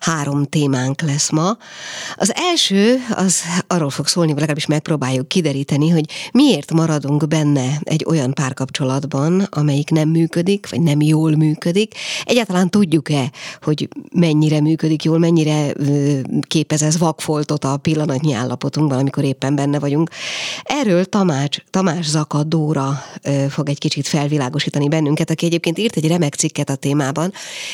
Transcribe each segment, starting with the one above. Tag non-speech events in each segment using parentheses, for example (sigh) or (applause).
Három témánk lesz ma. Az első, az arról fog szólni, vagy legalábbis megpróbáljuk kideríteni, hogy miért maradunk benne egy olyan párkapcsolatban, amelyik nem működik, vagy nem jól működik. Egyáltalán tudjuk-e, hogy mennyire működik jól, mennyire képez ez vakfoltot a pillanatnyi állapotunkban, amikor éppen benne vagyunk. Erről Tamás, Tamás Zakadóra fog egy kicsit felvilágosítani bennünket, aki egyébként írt egy remek cikket a témában,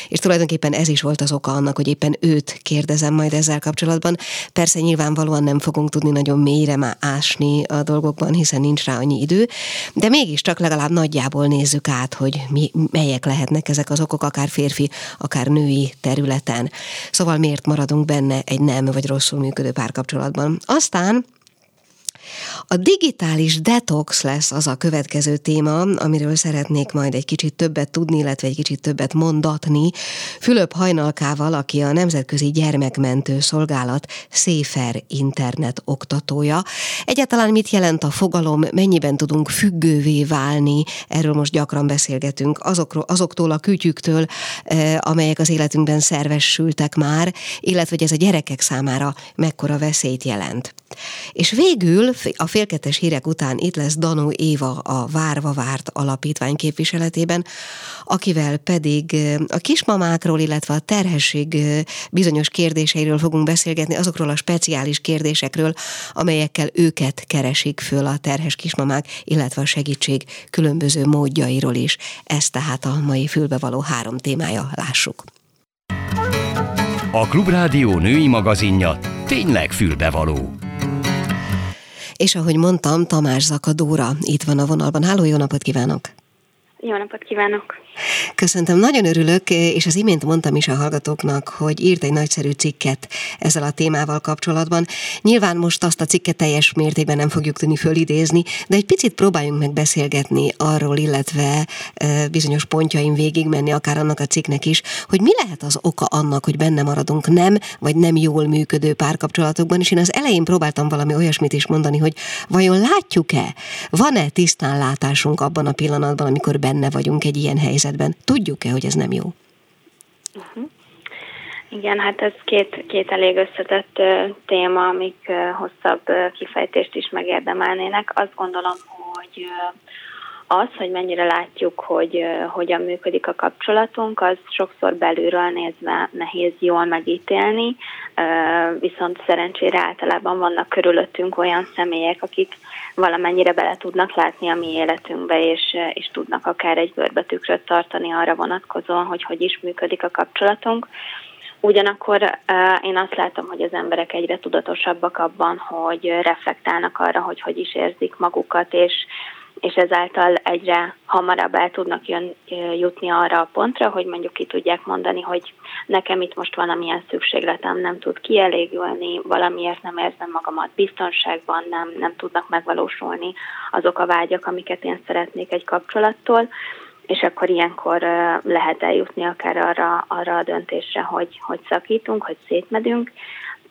és tulajdonképpen ez is volt az oka annak, hogy éppen őt kérdezem majd ezzel kapcsolatban. Persze nyilvánvalóan nem fogunk tudni nagyon mélyre már ásni a dolgokban, hiszen nincs rá annyi idő, de mégiscsak legalább nagyjából nézzük át, hogy mi, melyek lehetnek ezek az okok, akár férfi, akár női területen. Szóval miért maradunk benne egy nem vagy rosszul működő párkapcsolatban. Aztán a digitális detox lesz az a következő téma, amiről szeretnék majd egy kicsit többet tudni, illetve egy kicsit többet mondatni. Fülöp Hajnalkával, aki a Nemzetközi Gyermekmentő Szolgálat Széfer internet oktatója. Egyáltalán mit jelent a fogalom, mennyiben tudunk függővé válni, erről most gyakran beszélgetünk, azokról, azoktól a kütyüktől, eh, amelyek az életünkben szervesültek már, illetve hogy ez a gyerekek számára mekkora veszélyt jelent. És végül a félkettes hírek után itt lesz Danó Éva a Várva Várt alapítvány képviseletében, akivel pedig a kismamákról, illetve a terhesség bizonyos kérdéseiről fogunk beszélgetni, azokról a speciális kérdésekről, amelyekkel őket keresik föl a terhes kismamák, illetve a segítség különböző módjairól is. Ez tehát a mai fülbevaló három témája, lássuk. A Klubrádió női magazinja tényleg fülbevaló. És ahogy mondtam, Tamás Zakadóra itt van a vonalban. Háló, jó napot kívánok! Jó napot kívánok! Köszöntöm, nagyon örülök, és az imént mondtam is a hallgatóknak, hogy írt egy nagyszerű cikket ezzel a témával kapcsolatban. Nyilván most azt a cikket teljes mértékben nem fogjuk tudni fölidézni, de egy picit próbáljunk meg beszélgetni arról, illetve bizonyos pontjaim végigmenni, akár annak a cikknek is, hogy mi lehet az oka annak, hogy benne maradunk nem, vagy nem jól működő párkapcsolatokban, és én az elején próbáltam valami olyasmit is mondani, hogy vajon látjuk-e, van-e tisztán látásunk abban a pillanatban, amikor benne vagyunk egy ilyen helyzetben. Tudjuk-e, hogy ez nem jó? Uh-huh. Igen, hát ez két, két elég összetett uh, téma, amik hosszabb kifejtést is megérdemelnének. Azt gondolom, hogy az, hogy mennyire látjuk, hogy hogyan működik a kapcsolatunk, az sokszor belülről nézve nehéz jól megítélni, viszont szerencsére általában vannak körülöttünk olyan személyek, akik valamennyire bele tudnak látni a mi életünkbe, és, és tudnak akár egy görbetükröt tartani arra vonatkozóan, hogy hogy is működik a kapcsolatunk. Ugyanakkor én azt látom, hogy az emberek egyre tudatosabbak abban, hogy reflektálnak arra, hogy hogy is érzik magukat, és és ezáltal egyre hamarabb el tudnak jön, jutni arra a pontra, hogy mondjuk ki tudják mondani, hogy nekem itt most valamilyen szükségletem nem tud kielégülni, valamiért nem érzem magamat biztonságban, nem, nem tudnak megvalósulni azok a vágyak, amiket én szeretnék egy kapcsolattól, és akkor ilyenkor lehet eljutni akár arra, arra a döntésre, hogy, hogy szakítunk, hogy szétmedünk,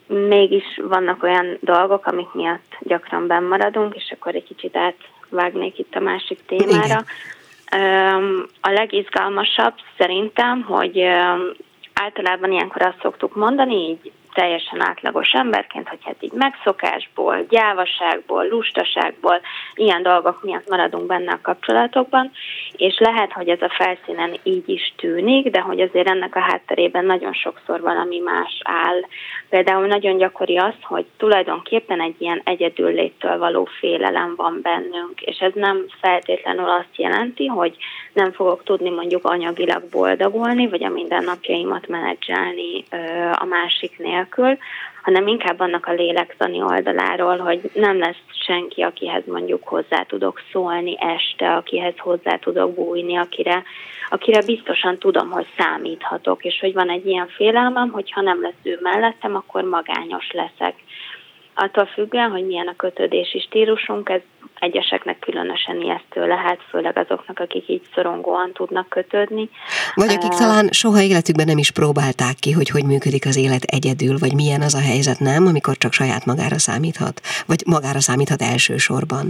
mégis vannak olyan dolgok, amik miatt gyakran bennmaradunk, és akkor egy kicsit át vágnék itt a másik témára. Igen. A legizgalmasabb szerintem, hogy általában ilyenkor azt szoktuk mondani, így teljesen átlagos emberként, hogy hát így megszokásból, gyávaságból, lustaságból, ilyen dolgok miatt maradunk benne a kapcsolatokban, és lehet, hogy ez a felszínen így is tűnik, de hogy azért ennek a hátterében nagyon sokszor valami más áll. Például nagyon gyakori az, hogy tulajdonképpen egy ilyen egyedülléttől való félelem van bennünk, és ez nem feltétlenül azt jelenti, hogy nem fogok tudni mondjuk anyagilag boldogulni, vagy a mindennapjaimat menedzselni a másiknél nélkül, hanem inkább annak a lélektani oldaláról, hogy nem lesz senki, akihez mondjuk hozzá tudok szólni este, akihez hozzá tudok bújni, akire, akire biztosan tudom, hogy számíthatok, és hogy van egy ilyen félelmem, hogy ha nem lesz ő mellettem, akkor magányos leszek. Attól függően, hogy milyen a kötődési stílusunk, ez egyeseknek különösen ijesztő lehet, főleg azoknak, akik így szorongóan tudnak kötődni. Vagy akik uh, talán soha életükben nem is próbálták ki, hogy hogy működik az élet egyedül, vagy milyen az a helyzet, nem, amikor csak saját magára számíthat, vagy magára számíthat elsősorban.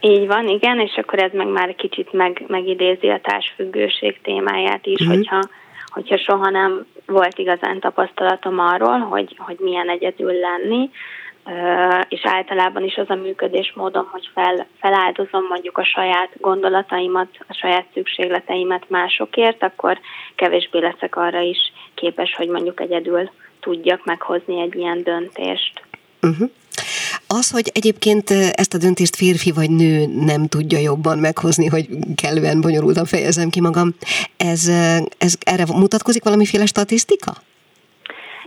Így van, igen, és akkor ez meg már kicsit meg, megidézi a társfüggőség témáját is, uh-huh. hogyha, hogyha soha nem volt igazán tapasztalatom arról, hogy, hogy milyen egyedül lenni, és általában is az a működésmódom, hogy fel, feláldozom mondjuk a saját gondolataimat, a saját szükségleteimet másokért, akkor kevésbé leszek arra is képes, hogy mondjuk egyedül tudjak meghozni egy ilyen döntést. Uh-huh. Az, hogy egyébként ezt a döntést férfi vagy nő nem tudja jobban meghozni, hogy kellően bonyolultan fejezem ki magam, ez, ez erre mutatkozik valamiféle statisztika?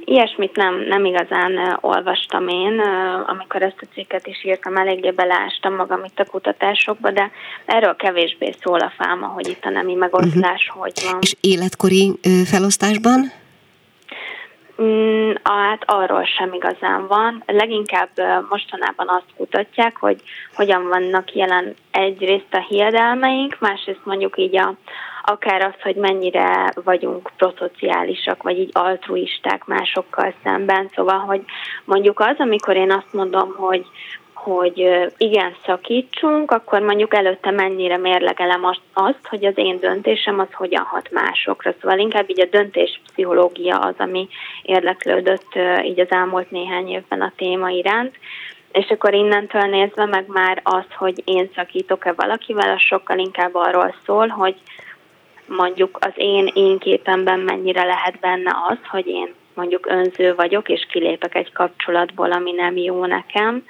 Ilyesmit nem, nem igazán olvastam én, amikor ezt a cikket is írtam, eléggé beleástam magam itt a kutatásokba, de erről kevésbé szól a fáma, hogy itt a nemi megosztás uh-huh. hogy van. És életkori felosztásban? Mm, hát arról sem igazán van. Leginkább mostanában azt kutatják, hogy hogyan vannak jelen egyrészt a hiedelmeink, másrészt mondjuk így a, akár az, hogy mennyire vagyunk proszociálisak, vagy így altruisták másokkal szemben. Szóval, hogy mondjuk az, amikor én azt mondom, hogy hogy igen, szakítsunk, akkor mondjuk előtte mennyire mérlegelem azt, hogy az én döntésem az hogyan hat másokra. Szóval inkább így a döntés pszichológia az, ami érdeklődött így az elmúlt néhány évben a téma iránt. És akkor innentől nézve meg már az, hogy én szakítok-e valakivel, az sokkal inkább arról szól, hogy mondjuk az én én képemben mennyire lehet benne az, hogy én mondjuk önző vagyok, és kilépek egy kapcsolatból, ami nem jó nekem,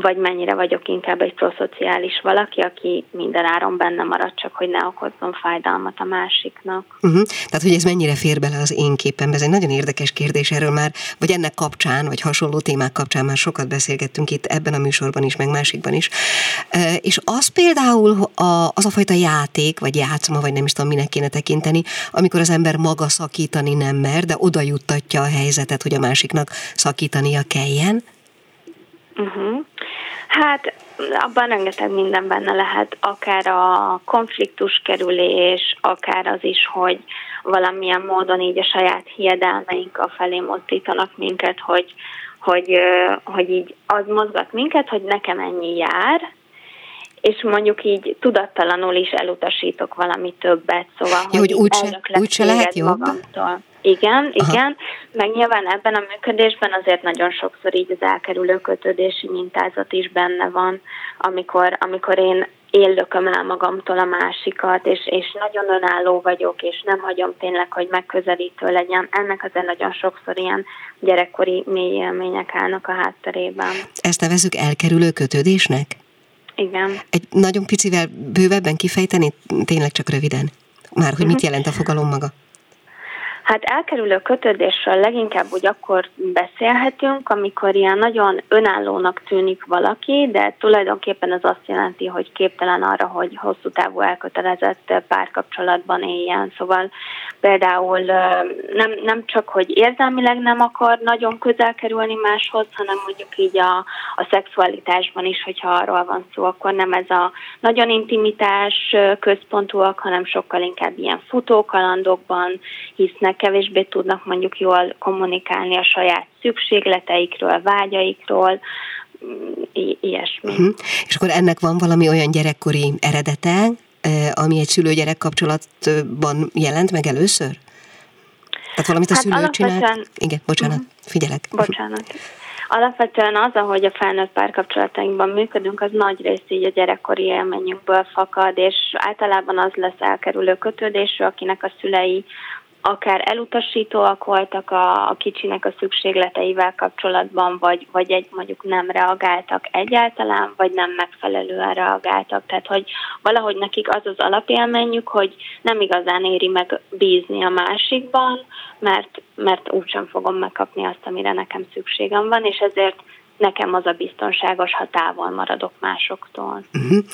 vagy mennyire vagyok inkább egy proszociális valaki, aki minden áron benne marad, csak hogy ne okozzon fájdalmat a másiknak. Uh-huh. Tehát, hogy ez mennyire fér bele az én képembe, ez egy nagyon érdekes kérdés, erről már, vagy ennek kapcsán, vagy hasonló témák kapcsán már sokat beszélgettünk itt ebben a műsorban is, meg másikban is. És az például a, az a fajta játék, vagy játszma, vagy nem is tudom, minek kéne tekinteni, amikor az ember maga szakítani nem mer, de oda juttatja a helyzetet, hogy a másiknak szakítania kelljen, Uh-huh. Hát abban rengeteg minden benne lehet, akár a konfliktus kerülés, akár az is, hogy valamilyen módon így a saját hiedelmeink a felé mozdítanak minket, hogy, hogy, hogy így az mozgat minket, hogy nekem ennyi jár, és mondjuk így tudattalanul is elutasítok valami többet, szóval ja, hogy, úgy, úgy se lehet jobb? Magamtól. Igen, Aha. igen, meg nyilván ebben a működésben azért nagyon sokszor így az elkerülő kötődési mintázat is benne van, amikor, amikor én éllököm el magamtól a másikat, és, és nagyon önálló vagyok, és nem hagyom tényleg, hogy megközelítő legyen. Ennek azért nagyon sokszor ilyen gyerekkori mély élmények állnak a hátterében. Ezt nevezzük elkerülő kötődésnek? Igen. Egy nagyon picivel bővebben kifejteni, tényleg csak röviden? Már, hogy mit jelent a fogalom maga? Hát elkerülő kötődésről leginkább úgy akkor beszélhetünk, amikor ilyen nagyon önállónak tűnik valaki, de tulajdonképpen ez azt jelenti, hogy képtelen arra, hogy hosszú távú elkötelezett párkapcsolatban éljen. Szóval például nem, nem csak, hogy érzelmileg nem akar nagyon közel kerülni máshoz, hanem mondjuk így a, a szexualitásban is, hogyha arról van szó, akkor nem ez a nagyon intimitás központúak, hanem sokkal inkább ilyen futókalandokban hisznek, kevésbé tudnak mondjuk jól kommunikálni a saját szükségleteikről, vágyaikról, i- ilyesmi. Uh-huh. És akkor ennek van valami olyan gyerekkori eredete, ami egy szülő-gyerek kapcsolatban jelent meg először? Tehát valamit a hát szülő csinált? Igen, bocsánat, uh-huh. figyelek. Bocsánat. Alapvetően az, ahogy a felnőtt párkapcsolatainkban működünk, az nagy rész így a gyerekkori élményünkből fakad, és általában az lesz elkerülő kötődésű, akinek a szülei akár elutasítóak voltak a, a kicsinek a szükségleteivel kapcsolatban, vagy, vagy egy mondjuk nem reagáltak egyáltalán, vagy nem megfelelően reagáltak. Tehát, hogy valahogy nekik az az alapélményük, hogy nem igazán éri meg bízni a másikban, mert, mert úgysem fogom megkapni azt, amire nekem szükségem van, és ezért nekem az a biztonságos, ha távol maradok másoktól. Uh-huh.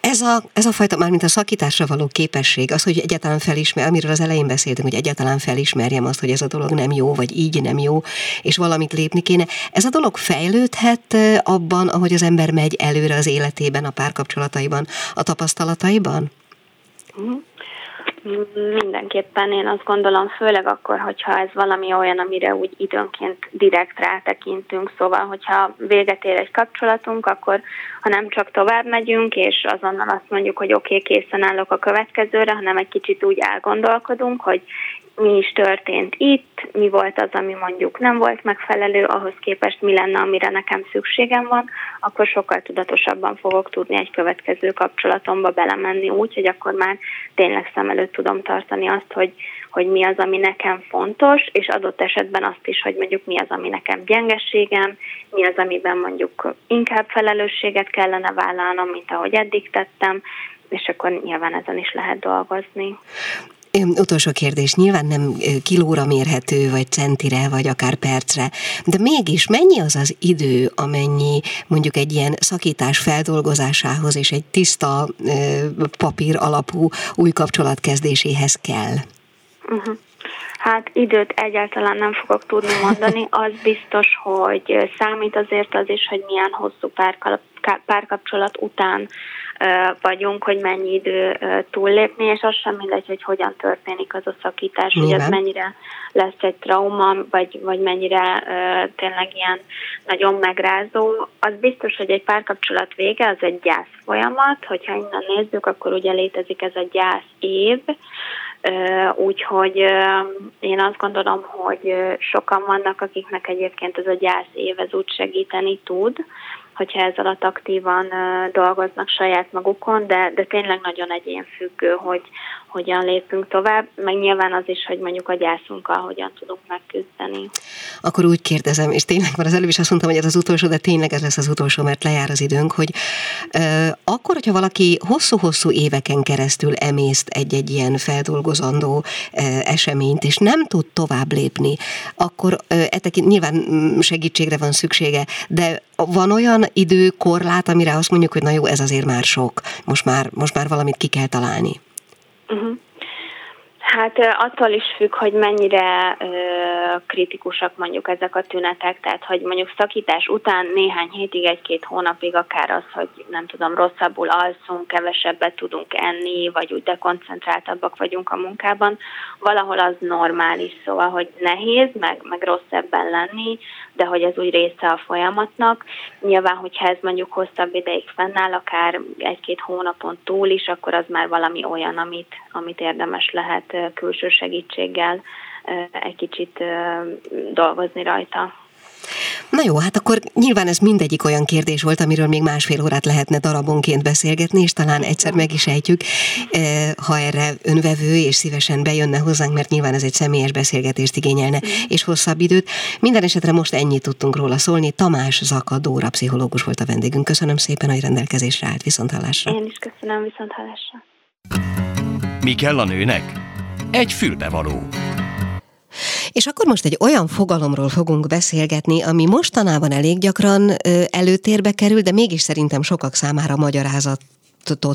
Ez, a, ez a fajta, már mint a szakításra való képesség, az, hogy egyáltalán felismer, amiről az elején beszéltünk, hogy egyáltalán felismerjem azt, hogy ez a dolog nem jó, vagy így nem jó, és valamit lépni kéne. Ez a dolog fejlődhet abban, ahogy az ember megy előre az életében, a párkapcsolataiban, a tapasztalataiban? Uh-huh. Mindenképpen én azt gondolom, főleg akkor, hogyha ez valami olyan, amire úgy időnként direkt rátekintünk, szóval, hogyha véget ér egy kapcsolatunk, akkor ha nem csak tovább megyünk, és azonnal azt mondjuk, hogy oké, okay, készen állok a következőre, hanem egy kicsit úgy elgondolkodunk, hogy mi is történt itt, mi volt az, ami mondjuk nem volt megfelelő, ahhoz képest mi lenne, amire nekem szükségem van, akkor sokkal tudatosabban fogok tudni egy következő kapcsolatomba belemenni úgy, hogy akkor már tényleg szem előtt tudom tartani azt, hogy, hogy mi az, ami nekem fontos, és adott esetben azt is, hogy mondjuk mi az, ami nekem gyengeségem, mi az, amiben mondjuk inkább felelősséget kellene vállalnom, mint ahogy eddig tettem, és akkor nyilván ezen is lehet dolgozni. Utolsó kérdés, nyilván nem kilóra mérhető, vagy centire, vagy akár percre, de mégis mennyi az az idő, amennyi mondjuk egy ilyen szakítás feldolgozásához és egy tiszta papír alapú új kapcsolat kezdéséhez kell? Uh-huh. Hát időt egyáltalán nem fogok tudni mondani. (laughs) Az biztos, hogy számít azért az is, hogy milyen hosszú párkapcsolat után vagyunk, hogy mennyi idő túllépni, és az sem mindegy, hogy hogyan történik az a szakítás, hogy ez mennyire lesz egy trauma, vagy, vagy mennyire tényleg ilyen nagyon megrázó. Az biztos, hogy egy párkapcsolat vége, az egy gyász folyamat, hogyha innen nézzük, akkor ugye létezik ez a gyász év, Úgyhogy én azt gondolom, hogy sokan vannak, akiknek egyébként ez a gyász év ez úgy segíteni tud, hogyha ez alatt aktívan dolgoznak saját magukon, de, de tényleg nagyon egyénfüggő, hogy hogyan lépünk tovább, meg nyilván az is, hogy mondjuk a gyászunkkal hogyan tudunk megküzdeni. Akkor úgy kérdezem, és tényleg már az előbb is azt mondtam, hogy ez az utolsó, de tényleg ez lesz az utolsó, mert lejár az időnk, hogy uh, akkor, hogyha valaki hosszú-hosszú éveken keresztül emészt egy-egy ilyen feldolgozandó uh, eseményt, és nem tud tovább lépni, akkor uh, etekint nyilván mm, segítségre van szüksége, de van olyan időkorlát, amire azt mondjuk, hogy na jó, ez azért már sok, most már, most már valamit ki kell találni. Uh-huh. Hát attól is függ, hogy mennyire ö, kritikusak mondjuk ezek a tünetek, tehát hogy mondjuk szakítás után néhány hétig, egy-két hónapig akár az, hogy nem tudom, rosszabbul alszunk, kevesebbet tudunk enni, vagy úgy dekoncentráltabbak vagyunk a munkában, valahol az normális, szóval, hogy nehéz, meg, meg rossz ebben lenni, de hogy ez úgy része a folyamatnak. Nyilván, hogyha ez mondjuk hosszabb ideig fennáll, akár egy-két hónapon túl is, akkor az már valami olyan, amit, amit érdemes lehet külső segítséggel egy kicsit dolgozni rajta. Na jó, hát akkor nyilván ez mindegyik olyan kérdés volt, amiről még másfél órát lehetne darabonként beszélgetni, és talán egyszer meg is ejtjük, ha erre önvevő és szívesen bejönne hozzánk, mert nyilván ez egy személyes beszélgetést igényelne, és hosszabb időt. Minden esetre most ennyit tudtunk róla szólni. Tamás Zaka Dóra pszichológus volt a vendégünk. Köszönöm szépen, hogy rendelkezésre állt. Viszonthallásra. Én is köszönöm, viszonthallásra. Mi kell a nőnek? Egy fülbevaló. És akkor most egy olyan fogalomról fogunk beszélgetni, ami mostanában elég gyakran előtérbe kerül, de mégis szerintem sokak számára magyarázat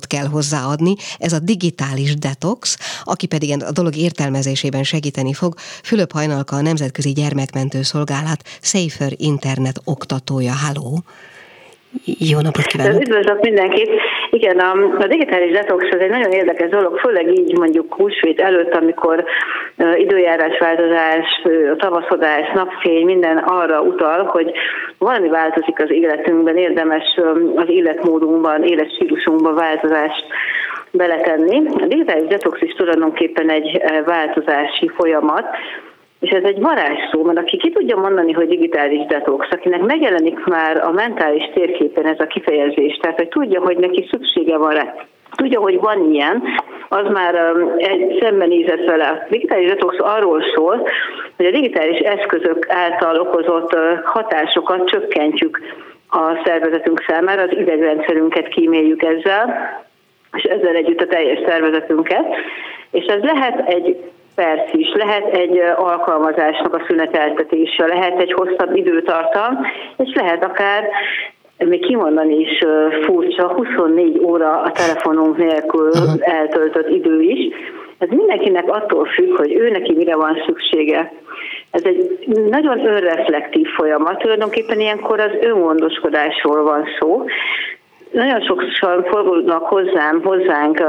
kell hozzáadni, ez a digitális detox, aki pedig a dolog értelmezésében segíteni fog, Fülöp Hajnalka, a Nemzetközi Gyermekmentő Szolgálat Safer Internet oktatója. Halló! Jó napot kívánok! Üdvözlök mindenkit! Igen, a, a digitális detox az egy nagyon érdekes dolog, főleg így mondjuk húsvét előtt, amikor uh, időjárásváltozás, uh, tavaszodás, napfény, minden arra utal, hogy valami változik az életünkben, érdemes um, az életmódunkban, életstílusunkban változást beletenni. A digitális detox is tulajdonképpen egy változási folyamat, és ez egy varázsszó, mert aki ki tudja mondani, hogy digitális detox, akinek megjelenik már a mentális térképen ez a kifejezés, tehát hogy tudja, hogy neki szüksége van rá, tudja, hogy van ilyen, az már um, egy szembenézett vele. A digitális detox arról szól, hogy a digitális eszközök által okozott uh, hatásokat csökkentjük a szervezetünk számára, az idegrendszerünket kíméljük ezzel, és ezzel együtt a teljes szervezetünket, és ez lehet egy perc is, lehet egy alkalmazásnak a szüneteltetése, lehet egy hosszabb időtartam, és lehet akár még kimondani is furcsa, 24 óra a telefonunk nélkül eltöltött idő is. Ez mindenkinek attól függ, hogy ő neki mire van szüksége. Ez egy nagyon önreflektív folyamat, tulajdonképpen ilyenkor az öngondoskodásról van szó, nagyon sokszor fordulnak hozzám, hozzánk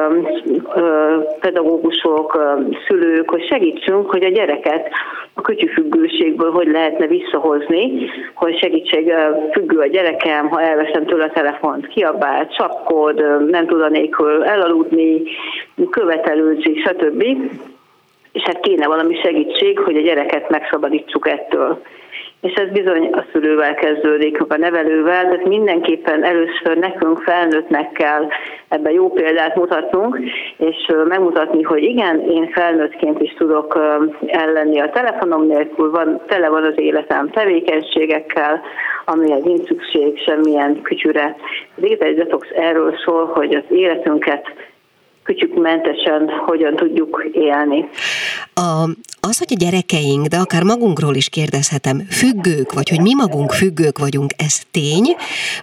pedagógusok, szülők, hogy segítsünk, hogy a gyereket a kütyüfüggőségből hogy lehetne visszahozni, hogy segítség függő a gyerekem, ha elveszem tőle a telefont, kiabál, csapkod, nem tud a nélkül elaludni, követelőzik, stb. És hát kéne valami segítség, hogy a gyereket megszabadítsuk ettől és ez bizony a szülővel kezdődik, a nevelővel, tehát mindenképpen először nekünk felnőttnek kell ebben jó példát mutatnunk, és megmutatni, hogy igen, én felnőttként is tudok ellenni a telefonom nélkül, van, tele van az életem tevékenységekkel, amihez nincs szükség semmilyen kütyüre. Az digitális detox erről szól, hogy az életünket kütyükmentesen hogyan tudjuk élni. A, az, hogy a gyerekeink, de akár magunkról is kérdezhetem, függők, vagy hogy mi magunk függők vagyunk, ez tény,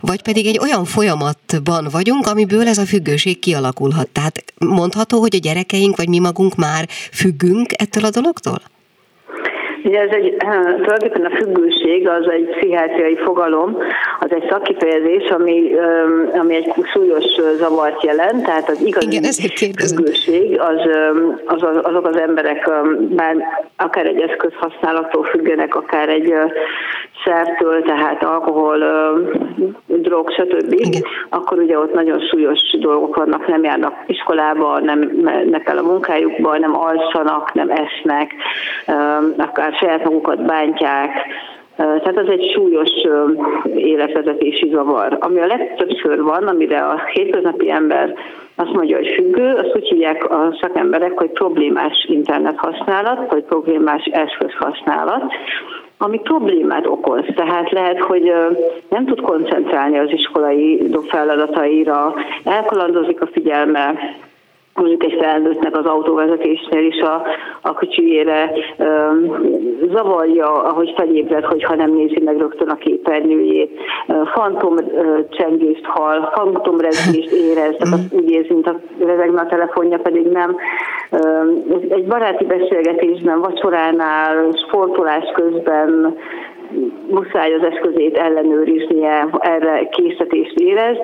vagy pedig egy olyan folyamatban vagyunk, amiből ez a függőség kialakulhat. Tehát mondható, hogy a gyerekeink, vagy mi magunk már függünk ettől a dologtól? Ugye ez egy, (clears throat) tulajdonképpen a függőség az egy pszichiátriai fogalom, az egy szakkifejezés, ami, ami egy súlyos zavart jelent, tehát az igazi Igen, függőség az, az, azok az emberek már akár egy eszköz használattól függenek, akár egy szertől, tehát alkohol, drog, stb., Igen. akkor ugye ott nagyon súlyos dolgok vannak, nem járnak iskolába, nem mennek el a munkájukba, nem alszanak, nem esnek, akár saját magukat bántják, tehát az egy súlyos életvezetési zavar. Ami a legtöbbször van, amire a hétköznapi ember azt mondja, hogy függő, azt úgy hívják a szakemberek, hogy problémás internet használat, vagy problémás eszköz használat, ami problémát okoz. Tehát lehet, hogy nem tud koncentrálni az iskolai feladataira, elkalandozik a figyelme, mondjuk egy felnőttnek az autóvezetésnél is a, a kicsiére zavarja, ahogy felébred, hogyha nem nézi meg rögtön a képernyőjét, fantom csengést hall, fantom rezgést érez, tehát azt úgy érzi, mint a rezegne a telefonja, pedig nem. Egy baráti beszélgetésben, vacsoránál, sportolás közben muszáj az eszközét ellenőriznie, erre készítést érez.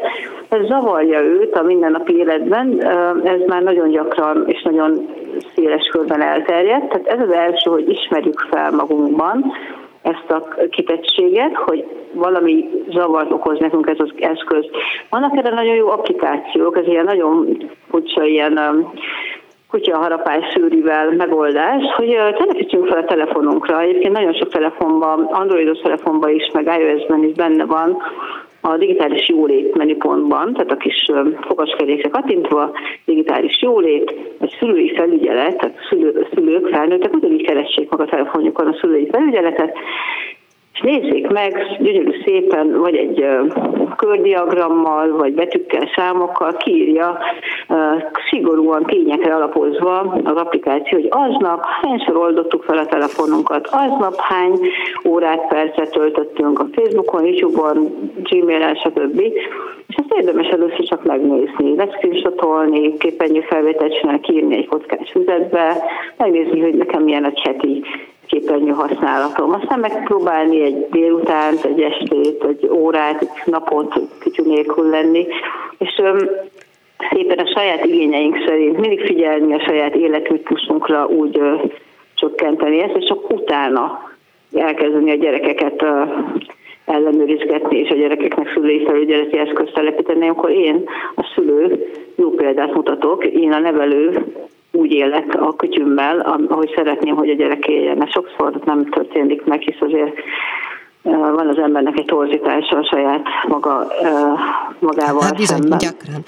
Ez zavarja őt a mindennapi életben, ez már nagyon gyakran és nagyon széles körben elterjedt. Tehát ez az első, hogy ismerjük fel magunkban ezt a kitettséget, hogy valami zavart okoz nekünk ez az eszköz. Vannak erre nagyon jó applikációk, ez ilyen nagyon furcsa ilyen kutyaharapás szűrivel megoldás, hogy telepítsünk fel a telefonunkra. Egyébként nagyon sok telefonban, androidos telefonban is, meg iOS-ben is benne van a digitális jólét menüpontban, tehát a kis fogaskerékre kattintva, digitális jólét, vagy szülői felügyelet, tehát szülő, szülők, felnőttek ugyanígy keressék meg a telefonjukon a szülői felügyeletet, és nézzék meg gyönyörű szépen, vagy egy kördiagrammal, vagy betűkkel, számokkal kiírja szigorúan tényekre alapozva az applikáció, hogy aznap hányszor oldottuk fel a telefonunkat, aznap hány órát, percet töltöttünk a Facebookon, YouTube-on, Gmail-en, stb. És ezt érdemes először csak megnézni, leszkrinsotolni, képernyő felvételt csinálni, kiírni egy kockás füzetbe, megnézni, hogy nekem milyen a heti képernyő használatom. Aztán megpróbálni egy délutánt, egy estét, egy órát, egy napot kütyű nélkül lenni, és szépen a saját igényeink szerint mindig figyelni a saját életritmusunkra úgy ö, csökkenteni ezt, és csak utána elkezdeni a gyerekeket ö, ellenőrizgetni, és a gyerekeknek szülői felügyeleti eszközt telepíteni, akkor én, a szülő, jó példát mutatok, én a nevelő úgy élek a kütyümmel, ahogy szeretném, hogy a gyerek éljen. Mert sokszor nem történik meg, hisz azért van az embernek egy torzítása a saját maga, magával hát bizony, szemben. gyakran.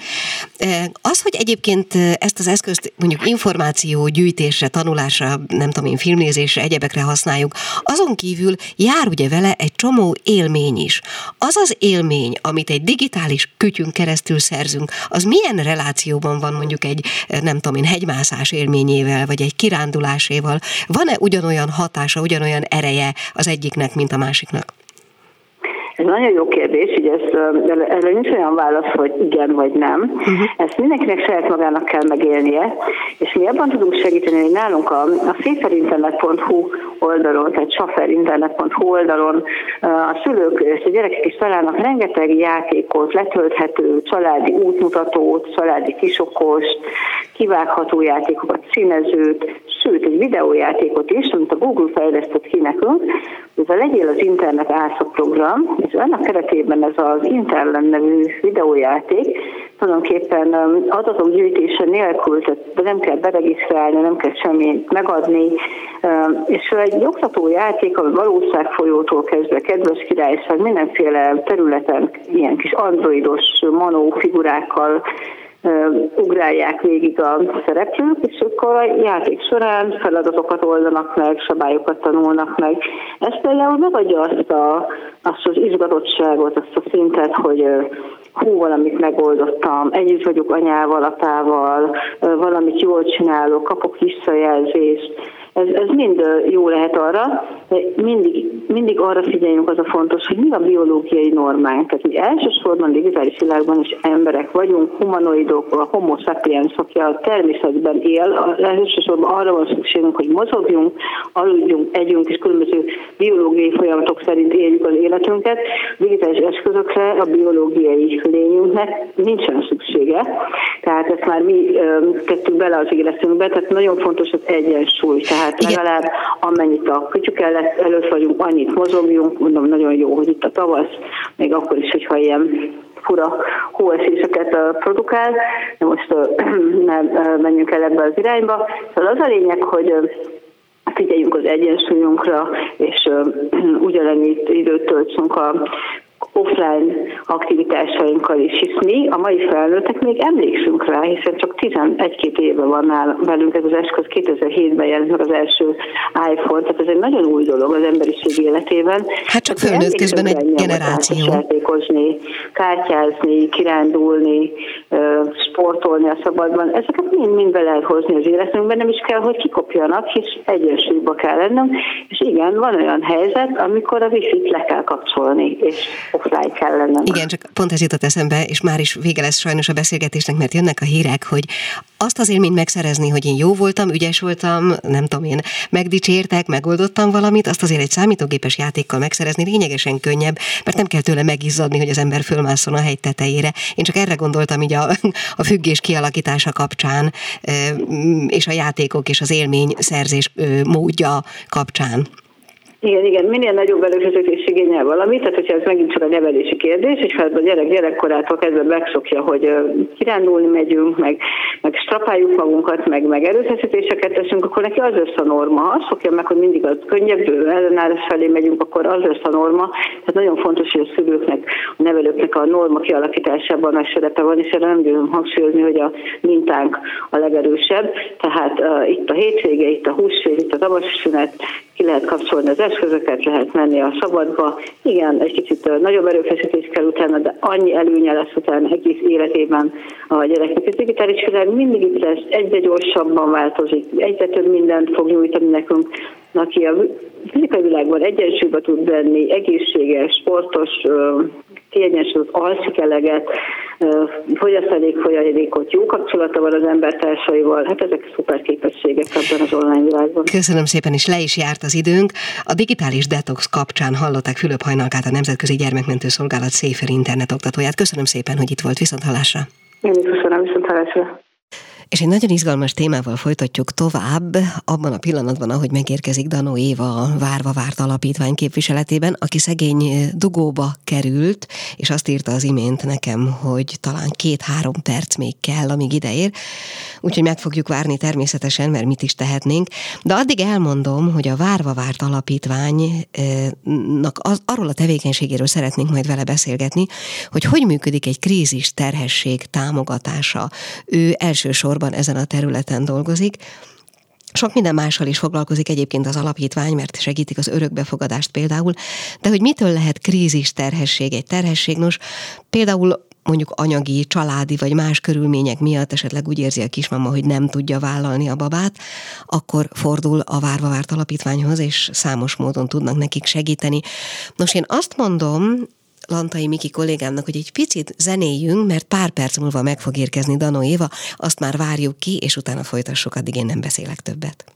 Az, hogy egyébként ezt az eszközt mondjuk információ gyűjtésre, tanulásra, nem tudom én, filmnézésre, egyebekre használjuk, azon kívül jár ugye vele egy csomó élmény is. Az az élmény, amit egy digitális kütyünk keresztül szerzünk, az milyen relációban van mondjuk egy, nem tudom én, hegymászás élményével, vagy egy kiránduláséval? Van-e ugyanolyan hatása, ugyanolyan ereje az egyiknek, mint a másiknak? Ez nagyon jó kérdés, ugye ez, erre nincs olyan válasz, hogy igen vagy nem. Uh-huh. Ezt mindenkinek saját magának kell megélnie, és mi abban tudunk segíteni, hogy nálunk a, a széferinternet.hu oldalon, tehát saferinternet.hu oldalon a szülők és a gyerekek is találnak rengeteg játékot, letölthető családi útmutatót, családi kisokost, kivágható játékokat, színezőt, sőt egy videójátékot is, amit a Google fejlesztett ki nekünk, ez a Legyél az Internet ászok program, és ennek keretében ez az Interlen nevű videójáték tulajdonképpen um, adatok gyűjtése nélkül, tehát nem kell beregisztrálni, nem kell semmit megadni, um, és egy oktató játék, ami valóságfolyótól kezdve kedves királyság mindenféle területen ilyen kis androidos manó figurákkal ugrálják végig a szereplők, és akkor a játék során feladatokat oldanak meg, szabályokat tanulnak meg. Ez például megadja azt, a, azt az izgatottságot, azt a szintet, hogy hú, valamit megoldottam, együtt vagyok anyával, apával, valamit jól csinálok, kapok visszajelzést, ez, ez mind jó lehet arra, de mindig, mindig arra figyeljünk, az a fontos, hogy mi a biológiai normánk. Tehát mi elsősorban digitális világban is emberek vagyunk, humanoidok, a homo sapiens, aki a természetben él, elsősorban arra van szükségünk, hogy mozogjunk, aludjunk, együnk, és különböző biológiai folyamatok szerint éljük az életünket. Digitális eszközökre a biológiai lényünknek nincsen szüksége. Tehát ezt már mi tettük bele az életünkbe, tehát nagyon fontos az egyensúly. Tehát legalább amennyit a kütyük előtt vagyunk, annyit mozogjunk, mondom, nagyon jó, hogy itt a tavasz, még akkor is, hogyha ilyen fura hóeséseket produkál, de most (clears throat) nem menjünk el ebbe az irányba. Szóval az a lényeg, hogy figyeljünk az egyensúlyunkra, és (clears throat) ugyanennyit időt töltsünk a offline aktivitásainkkal is, hisz mi, a mai felnőttek még emlékszünk rá, hiszen csak 11-2 éve van nál velünk ez az eszköz, 2007-ben jelent meg az első iPhone, tehát ez egy nagyon új dolog az emberiség életében. Hát csak felnőtt közben egy generáció. Játékozni, kártyázni, kirándulni, sportolni a szabadban, ezeket mind-mind be lehet hozni az életünkben, nem is kell, hogy kikopjanak, hisz egyensúlyba kell lennünk, és igen, van olyan helyzet, amikor a wifi-t le kell kapcsolni, és offline kell lennem. Igen, csak pont ez jutott eszembe, és már is vége lesz sajnos a beszélgetésnek, mert jönnek a hírek, hogy azt az élményt megszerezni, hogy én jó voltam, ügyes voltam, nem tudom én, megdicsértek, megoldottam valamit, azt azért egy számítógépes játékkal megszerezni lényegesen könnyebb, mert nem kell tőle megizzadni, hogy az ember fölmászon a hegy tetejére. Én csak erre gondoltam így a, a függés kialakítása kapcsán, és a játékok és az élmény szerzés módja kapcsán. Igen, igen, minél nagyobb előfizetés igényel valamit, tehát hogyha ez megint csak a nevelési kérdés, és hát a gyerek gyerekkorától kezdve megszokja, hogy kirándulni megyünk, meg, meg strapáljuk magunkat, meg, meg erőfeszítéseket teszünk, akkor neki az lesz a norma. Azt szokja meg, hogy mindig az könnyebb ellenállás felé megyünk, akkor az lesz a norma. Tehát nagyon fontos, hogy a szülőknek, a nevelőknek a norma kialakításában nagy szerepe van, és erre nem győzöm hangsúlyozni, hogy a mintánk a legerősebb. Tehát uh, itt a hétvége, itt a húsvét, itt a tavasszünet, ki lehet kapcsolni az eszközöket, lehet menni a szabadba. Igen, egy kicsit nagyobb erőfeszítés kell utána, de annyi előnye lesz utána egész életében a gyereknek. A digitális világ mindig itt lesz, egyre gyorsabban változik, egyre több mindent fog nyújtani nekünk, aki a fizikai világban egyensúlyba tud venni, egészséges, sportos, kiegyensúlyozott, alszik eleget, fogyaszt elég folyadékot, jó kapcsolata van az embertársaival, hát ezek szuper képességek ebben az online világban. Köszönöm szépen, és le is járt az időnk. A digitális detox kapcsán hallották Fülöp Hajnalkát, a Nemzetközi Gyermekmentő Szolgálat Széfer internet oktatóját. Köszönöm szépen, hogy itt volt, viszont hallásra. Én is köszönöm, viszont hallásra. És egy nagyon izgalmas témával folytatjuk tovább, abban a pillanatban, ahogy megérkezik Danó Éva a Várva Várt Alapítvány képviseletében, aki szegény dugóba került, és azt írta az imént nekem, hogy talán két-három perc még kell, amíg ideér. Úgyhogy meg fogjuk várni természetesen, mert mit is tehetnénk. De addig elmondom, hogy a Várva Várt Alapítványnak az, arról a tevékenységéről szeretnénk majd vele beszélgetni, hogy hogy működik egy krízis terhesség támogatása. Ő elsősorban elsősorban ezen a területen dolgozik. Sok minden mással is foglalkozik egyébként az alapítvány, mert segítik az örökbefogadást például, de hogy mitől lehet krízis terhesség egy terhesség, nos, például mondjuk anyagi, családi vagy más körülmények miatt esetleg úgy érzi a kismama, hogy nem tudja vállalni a babát, akkor fordul a Várva Várt Alapítványhoz, és számos módon tudnak nekik segíteni. Nos, én azt mondom, Lantai Miki kollégámnak, hogy egy picit zenéljünk, mert pár perc múlva meg fog érkezni Danó Éva, azt már várjuk ki, és utána folytassuk, addig én nem beszélek többet.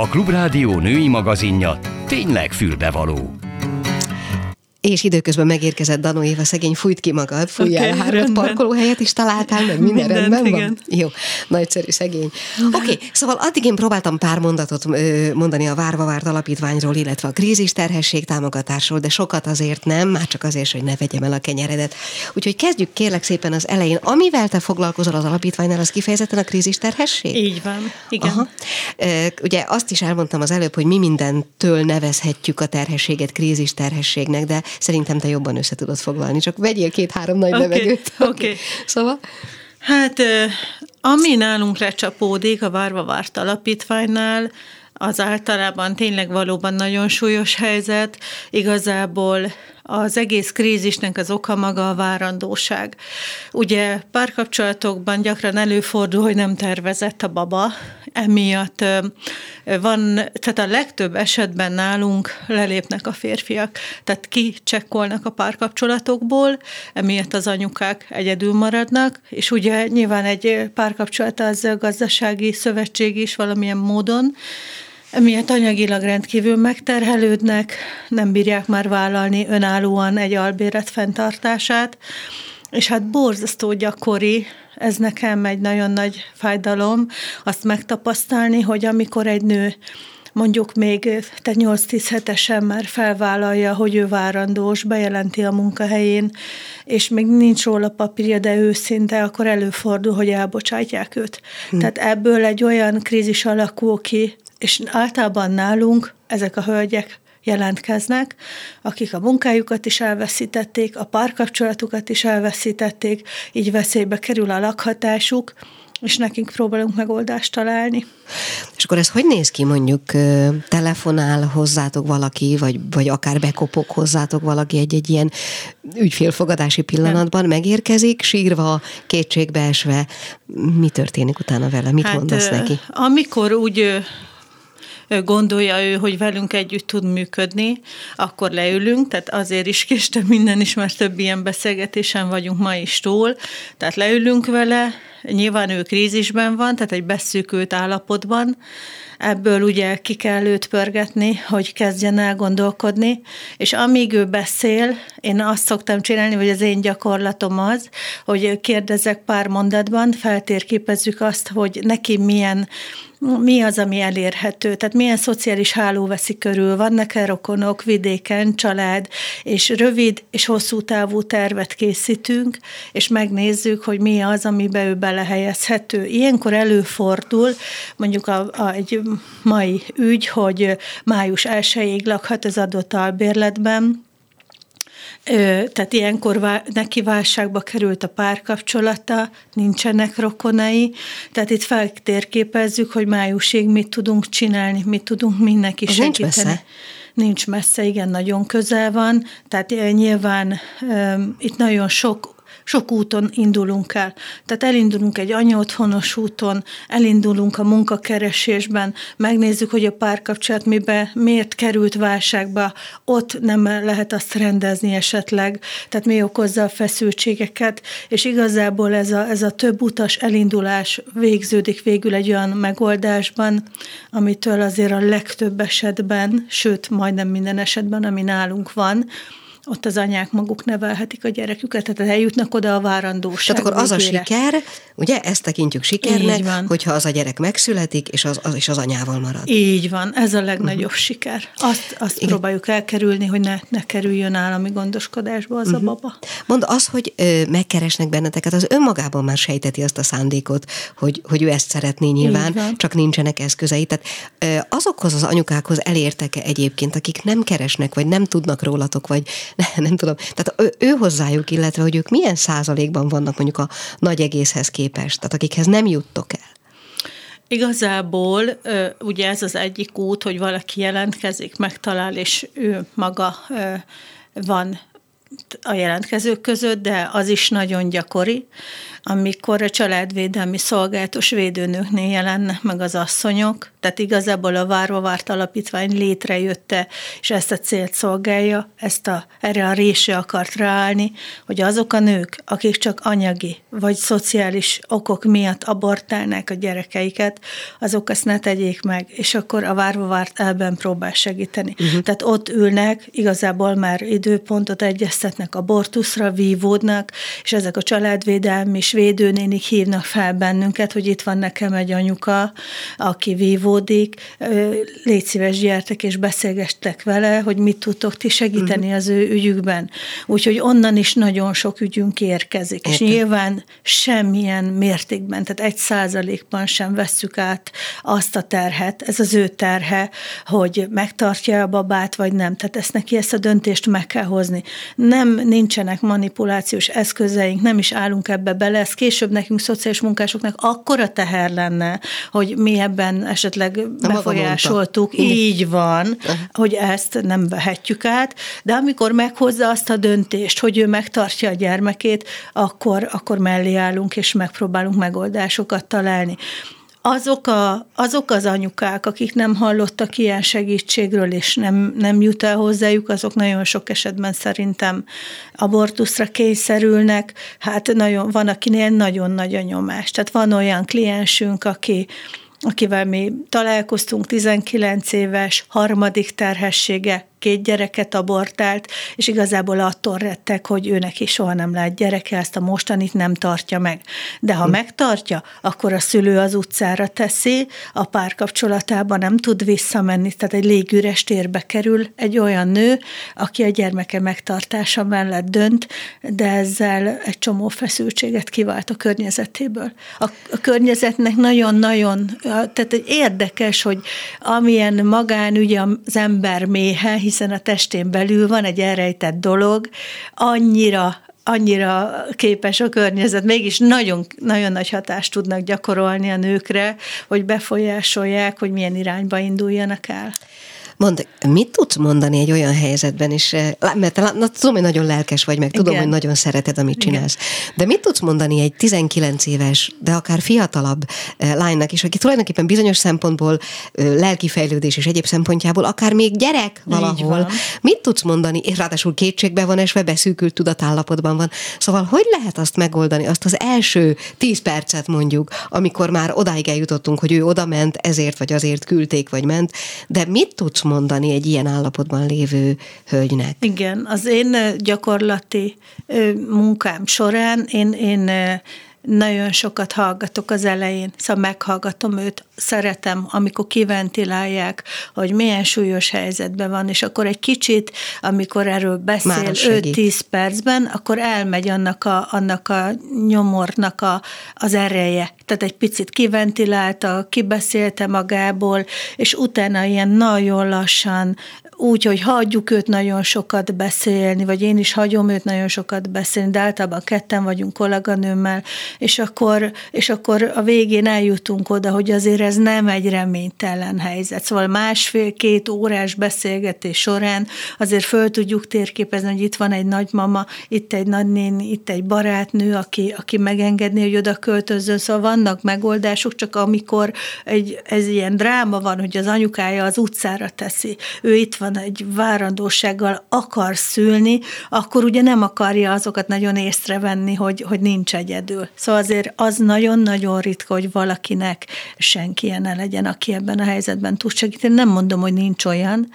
Klubrádió női magazinja tényleg fülbevaló. És időközben megérkezett Danó Éva, szegény, fújt ki magad, fújj okay, három parkolóhelyet is találtál, meg minden Mindent, rendben igen. van? Jó, nagyszerű, szegény. Oké, okay, szóval addig én próbáltam pár mondatot mondani a Várva Várt Alapítványról, illetve a krízis terhesség támogatásról, de sokat azért nem, már csak azért, hogy ne vegyem el a kenyeredet. Úgyhogy kezdjük kérlek szépen az elején. Amivel te foglalkozol az alapítványnál, az kifejezetten a krízis terhesség? Így van, igen. Aha. Ugye azt is elmondtam az előbb, hogy mi mindentől nevezhetjük a terhességet krízis terhességnek, de Szerintem te jobban össze tudod foglalni, csak vegyél két-három nagy okay, levegőt. Oké. Okay. Szóval? Hát, ami nálunk lecsapódik a Várva Várt Alapítványnál, az általában tényleg valóban nagyon súlyos helyzet. Igazából az egész krízisnek az oka maga a várandóság. Ugye párkapcsolatokban gyakran előfordul, hogy nem tervezett a baba, emiatt van, tehát a legtöbb esetben nálunk lelépnek a férfiak, tehát kicsekkolnak a párkapcsolatokból, emiatt az anyukák egyedül maradnak, és ugye nyilván egy párkapcsolat az gazdasági szövetség is valamilyen módon, Emiatt anyagilag rendkívül megterhelődnek, nem bírják már vállalni önállóan egy albéret fenntartását, és hát borzasztó gyakori, ez nekem egy nagyon nagy fájdalom, azt megtapasztalni, hogy amikor egy nő mondjuk még te 8-10 hetesen már felvállalja, hogy ő várandós, bejelenti a munkahelyén, és még nincs róla papírja, de őszinte, akkor előfordul, hogy elbocsátják őt. Hm. Tehát ebből egy olyan krízis alakul ki, és általában nálunk ezek a hölgyek jelentkeznek, akik a munkájukat is elveszítették, a párkapcsolatukat is elveszítették, így veszélybe kerül a lakhatásuk, és nekünk próbálunk megoldást találni. És akkor ez hogy néz ki, mondjuk telefonál hozzátok valaki, vagy, vagy akár bekopok hozzátok valaki egy-egy ilyen ügyfélfogadási pillanatban, Nem. megérkezik, sírva, kétségbeesve, mi történik utána vele, mit hát, mondasz neki? Amikor úgy gondolja ő, hogy velünk együtt tud működni, akkor leülünk, tehát azért is késtem minden is, mert több ilyen beszélgetésen vagyunk ma is túl, tehát leülünk vele, nyilván ő krízisben van, tehát egy beszűkült állapotban, ebből ugye ki kell őt pörgetni, hogy kezdjen el gondolkodni, és amíg ő beszél, én azt szoktam csinálni, hogy az én gyakorlatom az, hogy kérdezek pár mondatban, feltérképezzük azt, hogy neki milyen mi az, ami elérhető, tehát milyen szociális háló veszi körül, vannak-e rokonok vidéken, család, és rövid és hosszú távú tervet készítünk, és megnézzük, hogy mi az, amibe ő belehelyezhető. Ilyenkor előfordul, mondjuk a, a, egy mai ügy, hogy május 1-ig lakhat az adott albérletben, tehát ilyenkor neki válságba került a párkapcsolata, nincsenek rokonai, tehát itt feltérképezzük, hogy májusig mit tudunk csinálni, mit tudunk mindenki segíteni. Nincs messze. Nincs messze, igen, nagyon közel van, tehát nyilván itt nagyon sok sok úton indulunk el. Tehát elindulunk egy anyaotthonos úton, elindulunk a munkakeresésben, megnézzük, hogy a párkapcsolat mibe, miért került válságba, ott nem lehet azt rendezni esetleg, tehát mi okozza a feszültségeket, és igazából ez a, ez a több utas elindulás végződik végül egy olyan megoldásban, amitől azért a legtöbb esetben, sőt, majdnem minden esetben, ami nálunk van, ott az anyák maguk nevelhetik a gyereküket, tehát eljutnak oda a várandóság Tehát akkor az végére. a siker, ugye ezt tekintjük sikernek, van. hogyha az a gyerek megszületik, és az, az, és az anyával marad. Így van, ez a legnagyobb uh-huh. siker. Azt, azt próbáljuk elkerülni, hogy ne, ne kerüljön állami gondoskodásba az uh-huh. a baba. Mond az, hogy ö, megkeresnek benneteket, az önmagában már sejteti azt a szándékot, hogy, hogy ő ezt szeretné nyilván, csak nincsenek eszközei. Tehát ö, azokhoz az anyukákhoz elértek-e egyébként, akik nem keresnek, vagy nem tudnak rólatok, vagy nem tudom. Tehát ő, ő hozzájuk, illetve hogy ők milyen százalékban vannak mondjuk a nagy egészhez képest, tehát akikhez nem juttok el. Igazából ugye ez az egyik út, hogy valaki jelentkezik, megtalál, és ő maga van a jelentkezők között, de az is nagyon gyakori, amikor a családvédelmi szolgálatos védőnőknél jelennek meg az asszonyok, tehát igazából a Várva Várt Alapítvány létrejötte, és ezt a célt szolgálja, ezt a, erre a résre akart ráállni, hogy azok a nők, akik csak anyagi vagy szociális okok miatt abortálnák a gyerekeiket, azok ezt ne tegyék meg, és akkor a Várva Várt elben próbál segíteni. Uh-huh. Tehát ott ülnek, igazából már időpontot egyeztetnek abortuszra, vívódnak, és ezek a családvédelmi védőnénik hívnak fel bennünket, hogy itt van nekem egy anyuka, aki vívódik, légy szíves, gyertek és beszélgestek vele, hogy mit tudtok ti segíteni uh-huh. az ő ügyükben. Úgyhogy onnan is nagyon sok ügyünk érkezik, Értem. és nyilván semmilyen mértékben, tehát egy százalékban sem vesszük át azt a terhet, ez az ő terhe, hogy megtartja a babát, vagy nem. Tehát ezt neki ezt a döntést meg kell hozni. Nem, nincsenek manipulációs eszközeink, nem is állunk ebbe bele, ez később nekünk szociális munkásoknak akkora teher lenne, hogy mi ebben esetleg befolyásoltuk, így van, hogy ezt nem vehetjük át, de amikor meghozza azt a döntést, hogy ő megtartja a gyermekét, akkor, akkor mellé állunk és megpróbálunk megoldásokat találni azok, a, azok az anyukák, akik nem hallottak ilyen segítségről, és nem, nem jut el hozzájuk, azok nagyon sok esetben szerintem abortuszra kényszerülnek. Hát nagyon, van, akinél nagyon nagy a nyomás. Tehát van olyan kliensünk, aki akivel mi találkoztunk, 19 éves, harmadik terhessége, két gyereket abortált, és igazából attól rettek, hogy őnek is soha nem lehet gyereke, ezt a mostanit nem tartja meg. De ha hm. megtartja, akkor a szülő az utcára teszi, a párkapcsolatában nem tud visszamenni, tehát egy légüres térbe kerül egy olyan nő, aki a gyermeke megtartása mellett dönt, de ezzel egy csomó feszültséget kivált a környezetéből. A, a környezetnek nagyon-nagyon, tehát egy érdekes, hogy amilyen magánügy az ember méhe, hiszen a testén belül van egy elrejtett dolog, annyira annyira képes a környezet, mégis nagyon, nagyon nagy hatást tudnak gyakorolni a nőkre, hogy befolyásolják, hogy milyen irányba induljanak el. Mond, mit tudsz mondani egy olyan helyzetben is, eh, mert na, tudom, hogy nagyon lelkes vagy, meg tudom, Igen. hogy nagyon szereted, amit csinálsz. Igen. De mit tudsz mondani egy 19 éves, de akár fiatalabb eh, lánynak is, aki tulajdonképpen bizonyos szempontból lelki fejlődés és egyéb szempontjából akár még gyerek valahol. Mit tudsz mondani, és ráadásul kétségbe van esve, beszűkült tudatállapotban van. Szóval hogy lehet azt megoldani, azt az első 10 percet mondjuk, amikor már odáig eljutottunk, hogy ő oda ment, ezért vagy azért küldték, vagy ment, de mit tudsz mondani egy ilyen állapotban lévő hölgynek? Igen, az én gyakorlati munkám során én, én nagyon sokat hallgatok az elején, szóval meghallgatom őt, szeretem, amikor kiventilálják, hogy milyen súlyos helyzetben van, és akkor egy kicsit, amikor erről beszél 5-10 percben, akkor elmegy annak a, annak a nyomornak a, az ereje. Tehát egy picit kiventilálta, kibeszélte magából, és utána ilyen nagyon lassan úgy, hogy hagyjuk őt nagyon sokat beszélni, vagy én is hagyom őt nagyon sokat beszélni, de általában ketten vagyunk kolléganőmmel, és akkor, és akkor a végén eljutunk oda, hogy azért ez nem egy reménytelen helyzet. Szóval másfél-két órás beszélgetés során azért föl tudjuk térképezni, hogy itt van egy nagymama, itt egy nagynéni, itt egy barátnő, aki, aki megengedni, hogy oda költözzön. Szóval vannak megoldások, csak amikor egy, ez ilyen dráma van, hogy az anyukája az utcára teszi, ő itt van egy várandósággal akar szülni, akkor ugye nem akarja azokat nagyon észrevenni, hogy, hogy nincs egyedül. Szóval azért az nagyon-nagyon ritka, hogy valakinek senki ne legyen, aki ebben a helyzetben tud segíteni. Nem mondom, hogy nincs olyan,